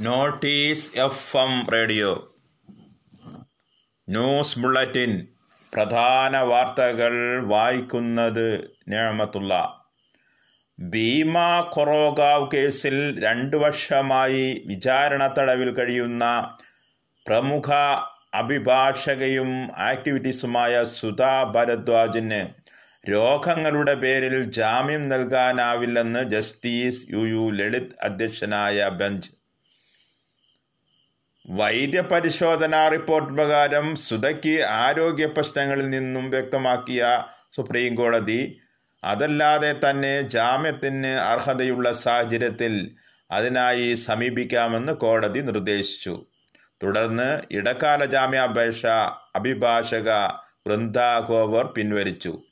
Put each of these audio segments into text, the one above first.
Notice F M radio. News bulletin പ്രധാന വാർത്തകൾ വായിക്കുന്നത് നേമത്തുള്ള. ഭീമ കൊറോഗാവ് കേസിൽ രണ്ടു വർഷമായി വിചാരണ തടവിൽ കഴിയുന്ന പ്രമുഖ അഭിഭാഷകയും ആക്ടിവിറ്റീസുമായ സുധാ ഭരദ്വാജിന് രോഗങ്ങളുടെ പേരിൽ ജാമ്യം നൽകാനാവില്ലെന്ന് ജസ്റ്റിസ് യു യു ലളിത് അധ്യക്ഷനായ ബെഞ്ച്. വൈദ്യപരിശോധനാ റിപ്പോർട്ട് പ്രകാരം സുധയ്ക്ക് ആരോഗ്യ പ്രശ്നങ്ങളിൽ നിന്നും വ്യക്തമാക്കിയ സുപ്രീം കോടതി. അതല്ലാതെ തന്നെ ജാമ്യത്തിന് അർഹതയുള്ള സാഹചര്യത്തിൽ അതിനായി സമീപിക്കാമെന്ന് കോടതി നിർദ്ദേശിച്ചു. തുടർന്ന് ഇടക്കാല ജാമ്യാപേക്ഷ അഭിഭാഷക വൃന്ദ ഗോവർ പിൻവലിച്ചു.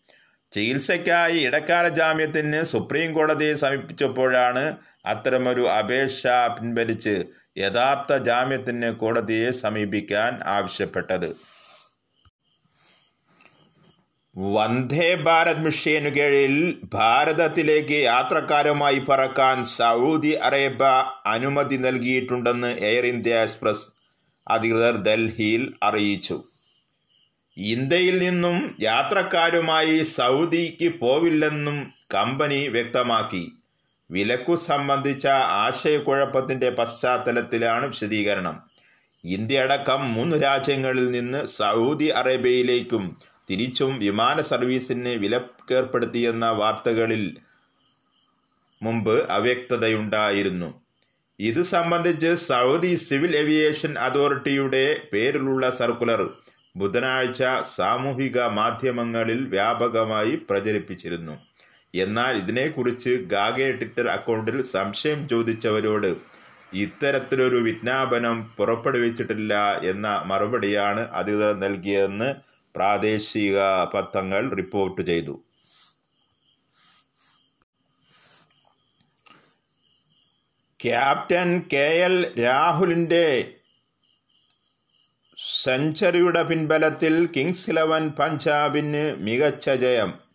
ചികിത്സയ്ക്കായി ഇടക്കാല ജാമ്യത്തിന് സുപ്രീം കോടതിയെ സമീപിച്ചപ്പോഴാണ് അത്തരമൊരു അപേക്ഷ പിൻവലിച്ച് യഥാർത്ഥ ജാമ്യത്തിന് കോടതിയെ സമീപിക്കാൻ ആവശ്യപ്പെട്ടത്. വന്ദേ ഭാരത് മിഷനു കീഴിൽ ഭാരതത്തിലേക്ക് യാത്രക്കാരുമായി പറക്കാൻ സൗദി അറേബ്യ അനുമതി നൽകിയിട്ടുണ്ടെന്ന് എയർ ഇന്ത്യ എക്സ്പ്രസ് അധികൃതർ ഡൽഹിയിൽ അറിയിച്ചു. ഇന്ത്യയിൽ നിന്നും യാത്രക്കാരുമായി സൗദിക്ക് പോവില്ലെന്നും കമ്പനി വ്യക്തമാക്കി. വിലക്കു സംബന്ധിച്ച ആശയക്കുഴപ്പത്തിന്റെ പശ്ചാത്തലത്തിലാണ് വിശദീകരണം. ഇന്ത്യ അടക്കം മൂന്ന് രാജ്യങ്ങളിൽ നിന്ന് സൗദി അറേബ്യയിലേക്കും തിരിച്ചും വിമാന സർവീസിന് വിലക്കേർപ്പെടുത്തിയെന്ന വാർത്തകളിൽ മുമ്പ് അവ്യക്തതയുണ്ടായിരുന്നു. ഇത് സംബന്ധിച്ച് സൗദി സിവിൽ ഏവിയേഷൻ അതോറിറ്റിയുടെ പേരിലുള്ള സർക്കുലർ ബുധനാഴ്ച സാമൂഹിക മാധ്യമങ്ങളിൽ വ്യാപകമായി പ്രചരിപ്പിച്ചിരുന്നു. എന്നാൽ ഇതിനെക്കുറിച്ച് ഗാഗെ ട്വിറ്റർ അക്കൗണ്ടിൽ സംശയം ചോദിച്ചവരോട് ഇത്തരത്തിലൊരു വിജ്ഞാപനം പുറപ്പെടുവിച്ചിട്ടില്ല എന്ന മറുപടിയാണ് അധികൃതർ നൽകിയതെന്ന് പ്രാദേശിക പത്രങ്ങൾ റിപ്പോർട്ട് ചെയ്തു. ക്യാപ്റ്റൻ കെ എൽ രാഹുലിന്റെ സെഞ്ചുറിയുടെ പിൻബലത്തിൽ കിങ്സ് ഇലവൻ പഞ്ചാബിന് മികച്ച ജയം.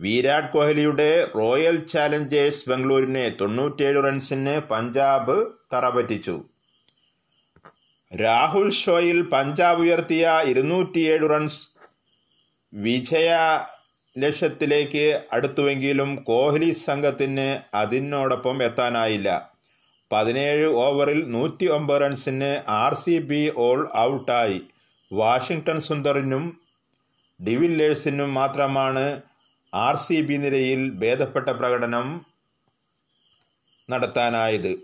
വിരാട് കോഹ്ലിയുടെ റോയൽ ചാലഞ്ചേഴ്സ് ബംഗളൂരിനെ തൊണ്ണൂറ്റേഴ് റൺസിന് പഞ്ചാബ് തറപറ്റിച്ചു. രാഹുൽ ഷോയിൽ പഞ്ചാബ് ഉയർത്തിയ ഇരുന്നൂറ്റിയേഴ് റൺസ് വിജയ ലക്ഷ്യത്തിലേക്ക് അടുത്തുവെങ്കിലും കോഹ്ലി സംഘത്തിന് അതിനോടൊപ്പം എത്താനായില്ല. പതിനേഴ് ഓവറിൽ നൂറ്റി ഒമ്പത് റൺസിന് ആർ സി ബി ഓൾ ഔട്ടായി. വാഷിങ്ടൺ സുന്ദറിനും ഡിവില്ലേഴ്സിനും മാത്രമാണ് ആർ സി ബി നിരയിൽ ഭേദപ്പെട്ട പ്രകടനം നടത്താനായത്.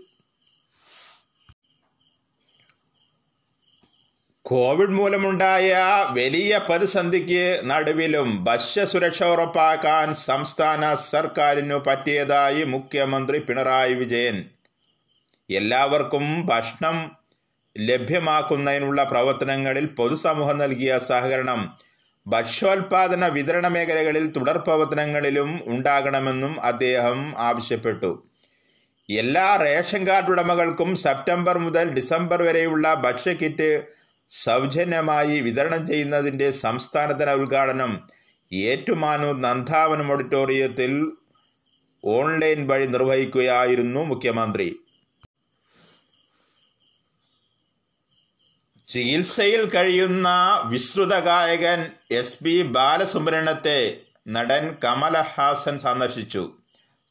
കോവിഡ് മൂലമുണ്ടായ വലിയ പ്രതിസന്ധിക്ക് നടുവിലും ഭക്ഷ്യസുരക്ഷ ഉറപ്പാക്കാൻ സംസ്ഥാന സർക്കാരിനു പറ്റിയതായി മുഖ്യമന്ത്രി പിണറായി വിജയൻ. എല്ലാവർക്കും ഭക്ഷണം ലഭ്യമാക്കുന്നതിനുള്ള പ്രവർത്തനങ്ങളിൽ പൊതുസമൂഹം നൽകിയ സഹകരണം ഭക്ഷ്യോൽപാദന വിതരണ മേഖലകളിൽ തുടർ പ്രവർത്തനങ്ങളിലും ഉണ്ടാകണമെന്നും അദ്ദേഹം ആവശ്യപ്പെട്ടു. എല്ലാ റേഷൻ കാർഡ് ഉടമകൾക്കും സെപ്റ്റംബർ മുതൽ ഡിസംബർ വരെയുള്ള ഭക്ഷ്യക്കിറ്റ് സൗജന്യമായി വിതരണം ചെയ്യുന്നതിന്റെ സംസ്ഥാനതല ഉദ്ഘാടനം ഏറ്റുമാനൂർ നന്ദാവനം ഓഡിറ്റോറിയത്തിൽ ഓൺലൈൻ വഴി നിർവഹിക്കുകയായിരുന്നു മുഖ്യമന്ത്രി. ചികിത്സയിൽ കഴിയുന്ന വിശ്രുത ഗായകൻ എസ് പി ബാലസുബ്രഹ്മണ്യത്തെ നടൻ കമലഹാസൻ സന്ദർശിച്ചു.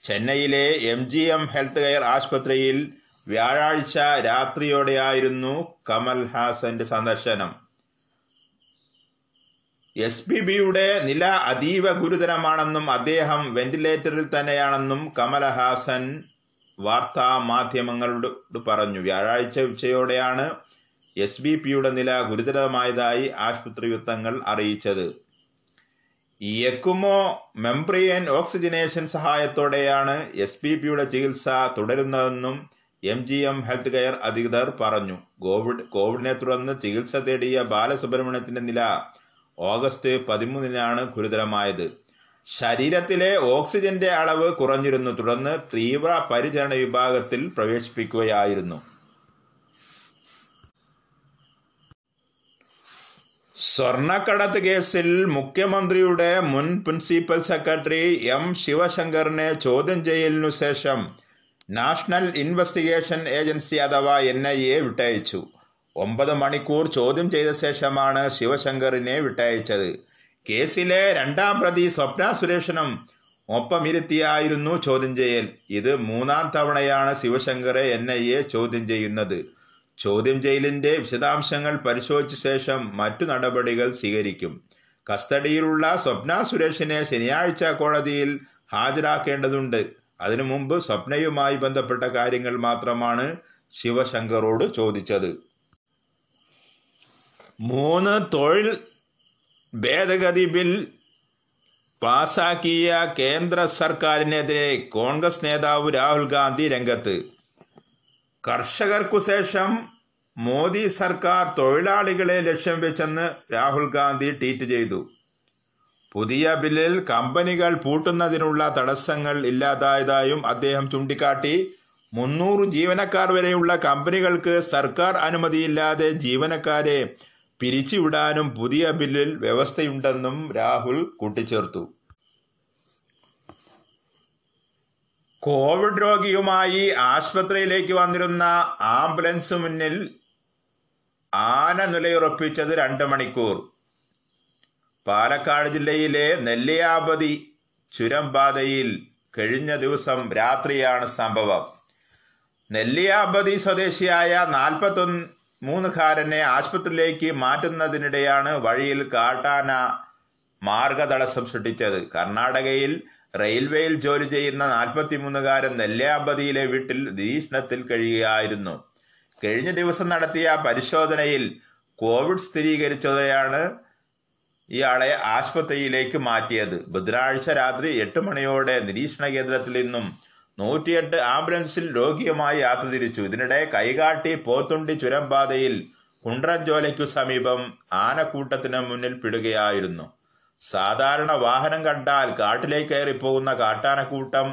ചെന്നൈയിലെ M G M health care ആശുപത്രിയിൽ വ്യാഴാഴ്ച രാത്രിയോടെയായിരുന്നു കമൽഹാസന്റെ സന്ദർശനം. എസ് പി ബിയുടെ നില അതീവ ഗുരുതരമാണെന്നും അദ്ദേഹം വെന്റിലേറ്ററിൽ തന്നെയാണെന്നും കമലഹാസൻ വാർത്താ മാധ്യമങ്ങളോട് പറഞ്ഞു. വ്യാഴാഴ്ച ഉച്ചയോടെയാണ് എസ് ബി പിയുടെ നില ഗുരുതരമായതായി ആശുപത്രി വൃത്തങ്ങൾ അറിയിച്ചത്. എക്കുമോ മെംബ്രിയൻ ഓക്സിജനേഷൻ സഹായത്തോടെയാണ് എസ് ബി പിയുടെ ചികിത്സ തുടരുന്നതെന്നും M G M health care അധികൃതർ പറഞ്ഞു. കോവിഡ് കോവിഡിനെ തുടർന്ന് ചികിത്സ തേടിയ ബാലസുബ്രഹ്മണ്യത്തിന്റെ നില ഓഗസ്റ്റ് പതിമൂന്നിനാണ് ഗുരുതരമായത്. ശരീരത്തിലെ ഓക്സിജന്റെ അളവ് കുറഞ്ഞിരുന്നു. തുടർന്ന് തീവ്ര പരിചരണ വിഭാഗത്തിൽ പ്രവേശിപ്പിക്കുകയായിരുന്നു. സ്വർണക്കടത്ത് കേസിൽ മുഖ്യമന്ത്രിയുടെ മുൻ പ്രിൻസിപ്പൽ സെക്രട്ടറി എം ശിവശങ്കറിനെ ചോദ്യം ചെയ്യലിനു ശേഷം നാഷണൽ ഇൻവെസ്റ്റിഗേഷൻ ഏജൻസി അഥവാ എൻ ഐ എ വിട്ടയച്ചു. ഒമ്പത് മണിക്കൂർ ചോദ്യം ചെയ്ത ശേഷമാണ് ശിവശങ്കറിനെ വിട്ടയച്ചത്. കേസിലെ രണ്ടാം പ്രതി സ്വപ്ന സുരേഷനും ഒപ്പമിരുത്തിയായിരുന്നു ചോദ്യം ചെയ്യൽ. ഇത് മൂന്നാം തവണയാണ് ശിവശങ്കറെ എൻ ഐ എ ചോദ്യം ചെയ്യുന്നത്. ചോദ്യം ചെയ്യലിന്റെ വിശദാംശങ്ങൾ പരിശോധിച്ച ശേഷം മറ്റു നടപടികൾ സ്വീകരിക്കും. കസ്റ്റഡിയിലുള്ള സ്വപ്ന സുരേഷിനെ ശനിയാഴ്ച കോടതിയിൽ ഹാജരാക്കേണ്ടതുണ്ട്. അതിനു മുമ്പ് സ്വപ്നയുമായി ബന്ധപ്പെട്ട കാര്യങ്ങൾ മാത്രമാണ് ശിവശങ്കറോട് ചോദിച്ചത്. മൂന്ന് തൊഴിൽ ഭേദഗതി ബിൽ പാസാക്കിയ കേന്ദ്ര സർക്കാരിനെതിരെ കോൺഗ്രസ് നേതാവ് രാഹുൽ ഗാന്ധി രംഗത്ത്. കർഷകർക്കു ശേഷം മോദി സർക്കാർ തൊഴിലാളികളെ ലക്ഷ്യം വെച്ചെന്ന് രാഹുൽ ഗാന്ധി ട്വീറ്റ് ചെയ്തു. പുതിയ ബില്ലിൽ കമ്പനികൾ പൂട്ടുന്നതിനുള്ള തടസ്സങ്ങൾ ഇല്ലാതായതായും അദ്ദേഹം ചൂണ്ടിക്കാട്ടി. മുന്നൂറ് ജീവനക്കാർ വരെയുള്ള കമ്പനികൾക്ക് സർക്കാർ അനുമതിയില്ലാതെ ജീവനക്കാരെ പിരിച്ചുവിടാനും പുതിയ ബില്ലിൽ വ്യവസ്ഥയുണ്ടെന്നും രാഹുൽ കൂട്ടിച്ചേർത്തു. കോവിഡ് രോഗിയുമായി ആശുപത്രിയിലേക്ക് വന്നിരുന്ന ആംബുലൻസ് മുന്നിൽ ആന നിലയുറപ്പിച്ചത് രണ്ട് മണിക്കൂർ. പാലക്കാട് ജില്ലയിലെ നെല്ലിയാപതി ചുരംപാതയിൽ കഴിഞ്ഞ ദിവസം രാത്രിയാണ് സംഭവം. നെല്ലിയാപതി സ്വദേശിയായ നാൽപ്പത്തൊന്ന് മൂന്നുകാരനെ ആശുപത്രിയിലേക്ക് മാറ്റുന്നതിനിടെയാണ് വഴിയിൽ കാട്ടാന മാർഗതടസ്സം സൃഷ്ടിച്ചത്. കർണാടകയിൽ റെയിൽവേയിൽ ജോലി ചെയ്യുന്ന നാൽപ്പത്തിമൂന്നുകാരൻ നെല്ലിയാമ്പതിയിലെ വീട്ടിൽ നിരീക്ഷണത്തിൽ കഴിയുകയായിരുന്നു. കഴിഞ്ഞ ദിവസം നടത്തിയ പരിശോധനയിൽ കോവിഡ് സ്ഥിരീകരിച്ചതോടെയാണ് ഇയാളെ ആശുപത്രിയിലേക്ക് മാറ്റിയത്. ബുധനാഴ്ച രാത്രി എട്ട് മണിയോടെ നിരീക്ഷണ കേന്ദ്രത്തിൽ നിന്നും നൂറ്റിയെട്ട് ആംബുലൻസിൽ രോഗിയുമായി യാത്ര തിരിച്ചു. ഇതിനിടെ കൈകാട്ടി പോത്തുണ്ടി ചുരംപാതയിൽ കുണ്ട്രൻജോലയ്ക്കു സമീപം ആനക്കൂട്ടത്തിന് മുന്നിൽ പിടുകയായിരുന്നു. സാധാരണ വാഹനം കണ്ടാൽ കാട്ടിലേക്ക് കയറിപ്പോകുന്ന കാട്ടാനക്കൂട്ടം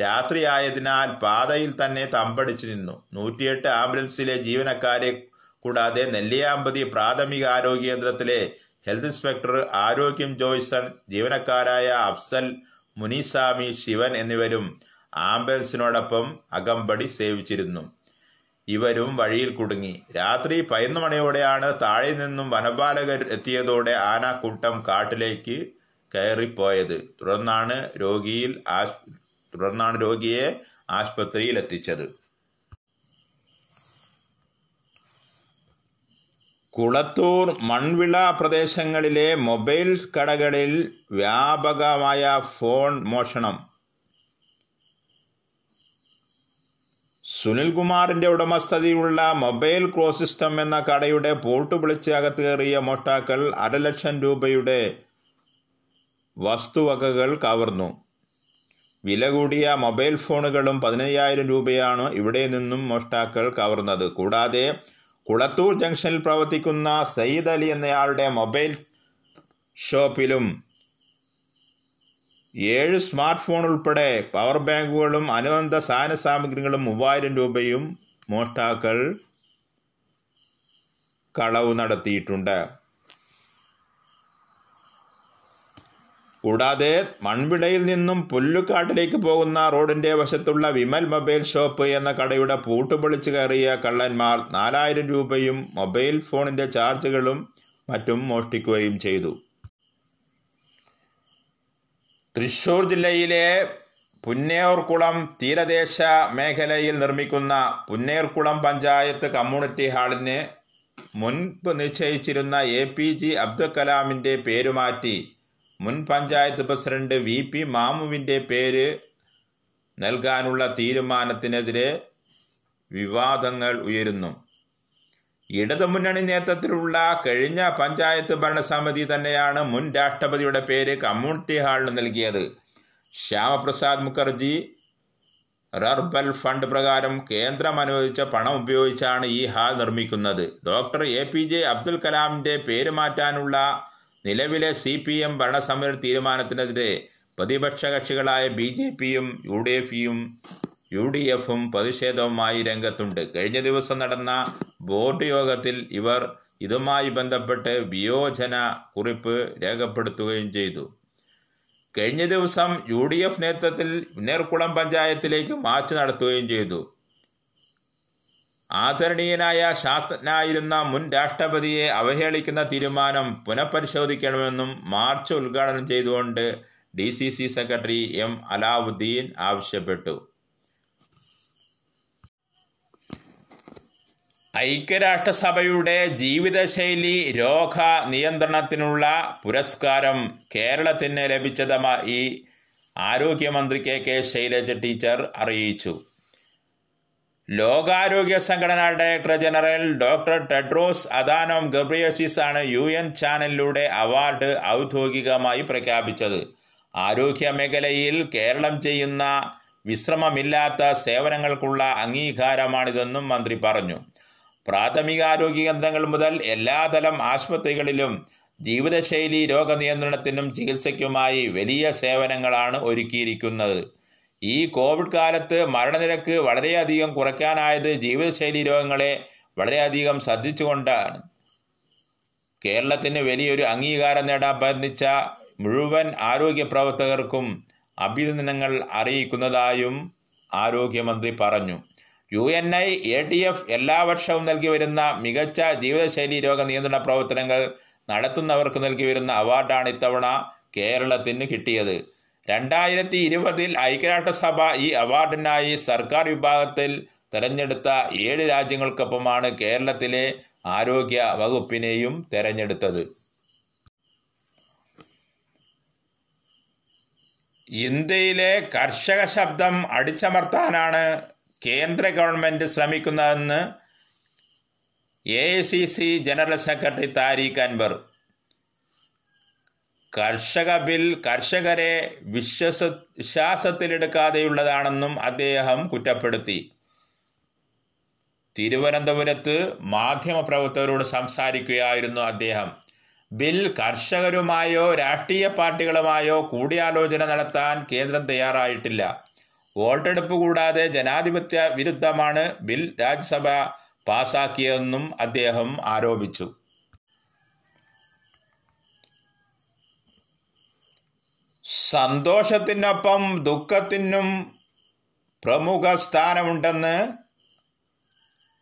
രാത്രിയായതിനാൽ പാതയിൽ തന്നെ തമ്പടിച്ചു നിന്നു. നൂറ്റിയെട്ട് ആംബുലൻസിലെ ജീവനക്കാരെ കൂടാതെ നെല്ലിയാമ്പതി പ്രാഥമിക ആരോഗ്യ കേന്ദ്രത്തിലെ ഹെൽത്ത് ഇൻസ്പെക്ടർ ആരോഗ്യം ജോയ്സൺ ജീവനക്കാരായ അഫ്സൽ മുനിസാമി ശിവൻ എന്നിവരും ആംബുലൻസിനോടൊപ്പം അകമ്പടി സേവിച്ചിരുന്നു. ഇവരും വഴിയിൽ കുടുങ്ങി. രാത്രി പതിനൊന്ന് മണിയോടെയാണ് താഴെ നിന്നും വനപാലകർ എത്തിയതോടെ ആനക്കൂട്ടം കാട്ടിലേക്ക് കയറിപ്പോയത്. തുടർന്നാണ് രോഗിയിൽ തുടർന്നാണ് രോഗിയെ ആശുപത്രിയിൽ എത്തിച്ചത്. കുളത്തൂർ മൺവിള പ്രദേശങ്ങളിലെ മൊബൈൽ കടകളിൽ വ്യാപകമായ ഫോൺ മോഷണം. സുനിൽകുമാറിന്റെ ഉടമസ്ഥതയിലുള്ള മൊബൈൽ ക്രോസ് സിസ്റ്റം എന്ന കടയുടെ പോർട്ട് പൊളിച്ച് അകത്ത് കയറിയ മോഷ്ടാക്കൾ അരലക്ഷം രൂപയുടെ വസ്തുവകകൾ കവർന്നു. വില കൂടിയ മൊബൈൽ ഫോണുകളും പതിനയ്യായിരം രൂപയാണ് ഇവിടെ നിന്നും മോഷ്ടാക്കൾ കവർന്നത്. കൂടാതെ കുളത്തൂർ ജംഗ്ഷനിൽ പ്രവർത്തിക്കുന്ന സയ്യിദ് അലി എന്നയാളുടെ മൊബൈൽ ഷോപ്പിലും ഏഴ് സ്മാർട്ട് ഫോൺ ഉൾപ്പെടെ പവർ ബാങ്കുകളും അനുബന്ധ സാധന സാമഗ്രികളും മൂവായിരം രൂപയും മോഷ്ടാക്കൾ കളവ് നടത്തിയിട്ടുണ്ട്. കൂടാതെ മൺവിളയിൽ നിന്നും പുല്ലുകാട്ടിലേക്ക് പോകുന്ന റോഡിന്റെ വശത്തുള്ള വിമൽ മൊബൈൽ ഷോപ്പ് എന്ന കടയുടെ പൂട്ടുപൊളിച്ച് കയറിയ കള്ളന്മാർ നാലായിരം രൂപയും മൊബൈൽ ഫോണിന്റെ ചാർജുകളും മറ്റും മോഷ്ടിക്കുകയും ചെയ്തു. തൃശൂർ ജില്ലയിലെ പുന്നേർകുളം തീരദേശ മേഖലയിൽ നിർമ്മിക്കുന്ന പുന്നേർകുളം പഞ്ചായത്ത് കമ്മ്യൂണിറ്റി ഹാളിന് മുൻപ് നിശ്ചയിച്ചിരുന്ന എ പി ജി അബ്ദുൽ കലാമിന്റെ പേരുമാറ്റി മുൻ പഞ്ചായത്ത് പ്രസിഡന്റ് വി പി മാമുവിന്റെ പേര് നൽകാനുള്ള തീരുമാനത്തിനെതിരെ വിവാദങ്ങൾ ഉയരുന്നു. ഇടതുമുന്നണി നേതൃത്വത്തിലുള്ള കഴിഞ്ഞ പഞ്ചായത്ത് ഭരണസമിതി തന്നെയാണ് മുൻ രാഷ്ട്രപതിയുടെ പേര് കമ്മ്യൂണിറ്റി ഹാളിന് നൽകിയത്. ശ്യാമപ്രസാദ് മുഖർജി റർബൽ ഫണ്ട് പ്രകാരം കേന്ദ്രം അനുവദിച്ച പണം ഉപയോഗിച്ചാണ് ഈ ഹാൾ നിർമ്മിക്കുന്നത്. Doctor A P J Abdul കലാമിന്റെ പേര് മാറ്റാനുള്ള നിലവിലെ സി പി എം ഭരണസമിതി തീരുമാനത്തിനെതിരെ പ്രതിപക്ഷ കക്ഷികളായ ബി ജെ പിയും യു ഡി എഫും യു ഡി എഫും പ്രതിഷേധവുമായി രംഗത്തുണ്ട്. കഴിഞ്ഞ ദിവസം നടന്ന ബോർഡ് യോഗത്തിൽ ഇവർ ഇതുമായി ബന്ധപ്പെട്ട് വിയോജന കുറിപ്പ് രേഖപ്പെടുത്തുകയും ചെയ്തു. കഴിഞ്ഞ ദിവസം യു ഡി എഫ് നേതൃത്വത്തിൽ ഉന്നേർക്കുളം പഞ്ചായത്തിലേക്ക് മാർച്ച് നടത്തുകയും ചെയ്തു. ആദരണീയനായ ശാസ്ത്രജ്ഞനായിരുന്ന മുൻ രാഷ്ട്രപതിയെ അവഹേളിക്കുന്ന തീരുമാനം പുനഃപരിശോധിക്കണമെന്നും മാർച്ച് ഉദ്ഘാടനം ചെയ്തുകൊണ്ട് D C C secretary M Alauddin ആവശ്യപ്പെട്ടു. ഐക്യരാഷ്ട്രസഭയുടെ ജീവിതശൈലി രോഗ നിയന്ത്രണത്തിനുള്ള പുരസ്കാരം കേരളത്തിന് ലഭിച്ചതായി ആരോഗ്യമന്ത്രി കെ കെ ശൈലജ ടീച്ചർ അറിയിച്ചു. ലോകാരോഗ്യ സംഘടനാ director general doctor Tedros Adhanom Ghebreyesus ആണ് യു എൻ ചാനലിലൂടെ അവാർഡ് ഔദ്യോഗികമായി പ്രഖ്യാപിച്ചത്. ആരോഗ്യ മേഖലയിൽ കേരളം ചെയ്യുന്ന വിശ്രമമില്ലാത്ത സേവനങ്ങൾക്കുള്ള അംഗീകാരമാണിതെന്നും മന്ത്രി പറഞ്ഞു. പ്രാഥമികാരോഗ്യ കേന്ദ്രങ്ങൾ മുതൽ എല്ലാതരം ആശുപത്രികളിലും ജീവിതശൈലി രോഗനിയന്ത്രണത്തിനും ചികിത്സയ്ക്കുമായി വലിയ സേവനങ്ങളാണ് ഒരുക്കിയിരിക്കുന്നത്. ഈ കോവിഡ് കാലത്ത് മരണനിരക്ക് വളരെയധികം കുറയ്ക്കാനായത് ജീവിതശൈലി രോഗങ്ങളെ വളരെയധികം ശ്രദ്ധിച്ചുകൊണ്ടാണ്. കേരളത്തിന് വലിയൊരു അംഗീകാരം നേടാൻ ബന്ധിച്ച മുഴുവൻ ആരോഗ്യ പ്രവർത്തകർക്കും അഭിനന്ദനങ്ങൾ അറിയിക്കുന്നതായും ആരോഗ്യമന്ത്രി പറഞ്ഞു. U N I A T F എല്ലാ വർഷവും നൽകി വരുന്ന മികച്ച ജീവിതശൈലി രോഗ നിയന്ത്രണ പ്രവർത്തനങ്ങൾ നടത്തുന്നവർക്ക് നൽകി വരുന്ന അവാർഡാണ് ഇത്തവണ കേരളത്തിന് കിട്ടിയത്. രണ്ടായിരത്തി ഇരുപതിൽ ഐക്യരാഷ്ട്രസഭ ഈ അവാർഡിനായി സർക്കാർ വിഭാഗത്തിൽ തെരഞ്ഞെടുത്ത ഏഴ് രാജ്യങ്ങൾക്കൊപ്പമാണ് കേരളത്തിലെ ആരോഗ്യ വകുപ്പിനെയും തിരഞ്ഞെടുത്തത്. ഇന്ത്യയിലെ കർഷക ശബ്ദം അടിച്ചമർത്താനാണ് കേന്ദ്ര ഗവൺമെന്റ് ശ്രമിക്കുന്നതെന്ന് A C C general secretary Tariq Anwar. കർഷക ബിൽ കർഷകരെ വിശ്വസ വിശ്വാസത്തിലെടുക്കാതെയുള്ളതാണെന്നും അദ്ദേഹം കുറ്റപ്പെടുത്തി. തിരുവനന്തപുരത്ത് മാധ്യമപ്രവർത്തകരോട് സംസാരിക്കുകയായിരുന്നു അദ്ദേഹം. ബിൽ കർഷകരുമായോ രാഷ്ട്രീയ പാർട്ടികളുമായോ കൂടിയാലോചന നടത്താൻ കേന്ദ്രം തയ്യാറായിട്ടില്ല. വോട്ടെടുപ്പ് കൂടാതെ ജനാധിപത്യ വിരുദ്ധമാണ് ബിൽ രാജ്യസഭ പാസാക്കിയതെന്നും അദ്ദേഹം ആരോപിച്ചു. സന്തോഷത്തിനൊപ്പം ദുഃഖത്തിനും പ്രമുഖ സ്ഥാനമുണ്ടെന്ന്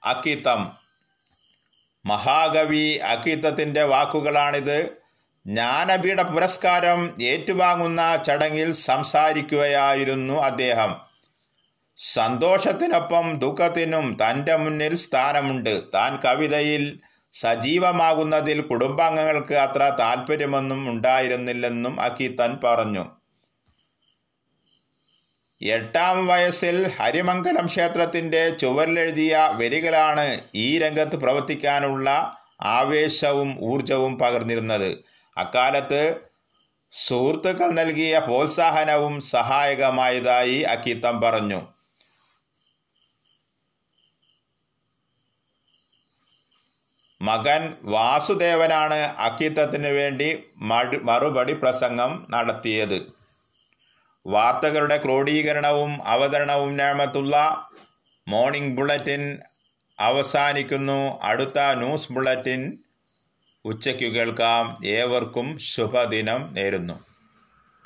അക്കിത്തം. മഹാകവി അക്കിത്തത്തിന്റെ വാക്കുകളാണിത്. ജ്ഞാനപീഠ പുരസ്കാരം ഏറ്റുവാങ്ങുന്ന ചടങ്ങിൽ സംസാരിക്കുകയായിരുന്നു അദ്ദേഹം. സന്തോഷത്തിനൊപ്പം ദുഃഖത്തിനും തന്റെ മുന്നിൽ സ്ഥാനമുണ്ട്. താൻ കവിതയിൽ സജീവമാകുന്നതിൽ കുടുംബാംഗങ്ങൾക്ക് അത്ര താല്പര്യമൊന്നും ഉണ്ടായിരുന്നില്ലെന്നും അക്കീത്തൻ പറഞ്ഞു. എട്ടാം വയസ്സിൽ ഹരിമംഗലം ക്ഷേത്രത്തിന്റെ ചുവരിലെഴുതിയ വരികളാണ് ഈ രംഗത്ത് പ്രവർത്തിക്കാനുള്ള ആവേശവും ഊർജവും പകർന്നിരുന്നത്. അക്കാലത്ത് സുഹൃത്തുക്കൾ നൽകിയ പ്രോത്സാഹനവും സഹായകമായതായി അക്കിത്തം പറഞ്ഞു. മകൻ വാസുദേവനാണ് അക്കിത്തത്തിന് വേണ്ടി മറുപടി പ്രസംഗം നടത്തിയത്. വാർത്തകളുടെ ക്രോഡീകരണവും അവതരണവും ഞാമത്തുള്ള മോർണിംഗ് ബുള്ളറ്റിൻ അവസാനിക്കുന്നു. അടുത്ത ന്യൂസ് ബുള്ളറ്റിൻ ഉച്ചയ്ക്കു കേൾക്കാം. ഏവർക്കും ശുഭദിനം നേരുന്നു.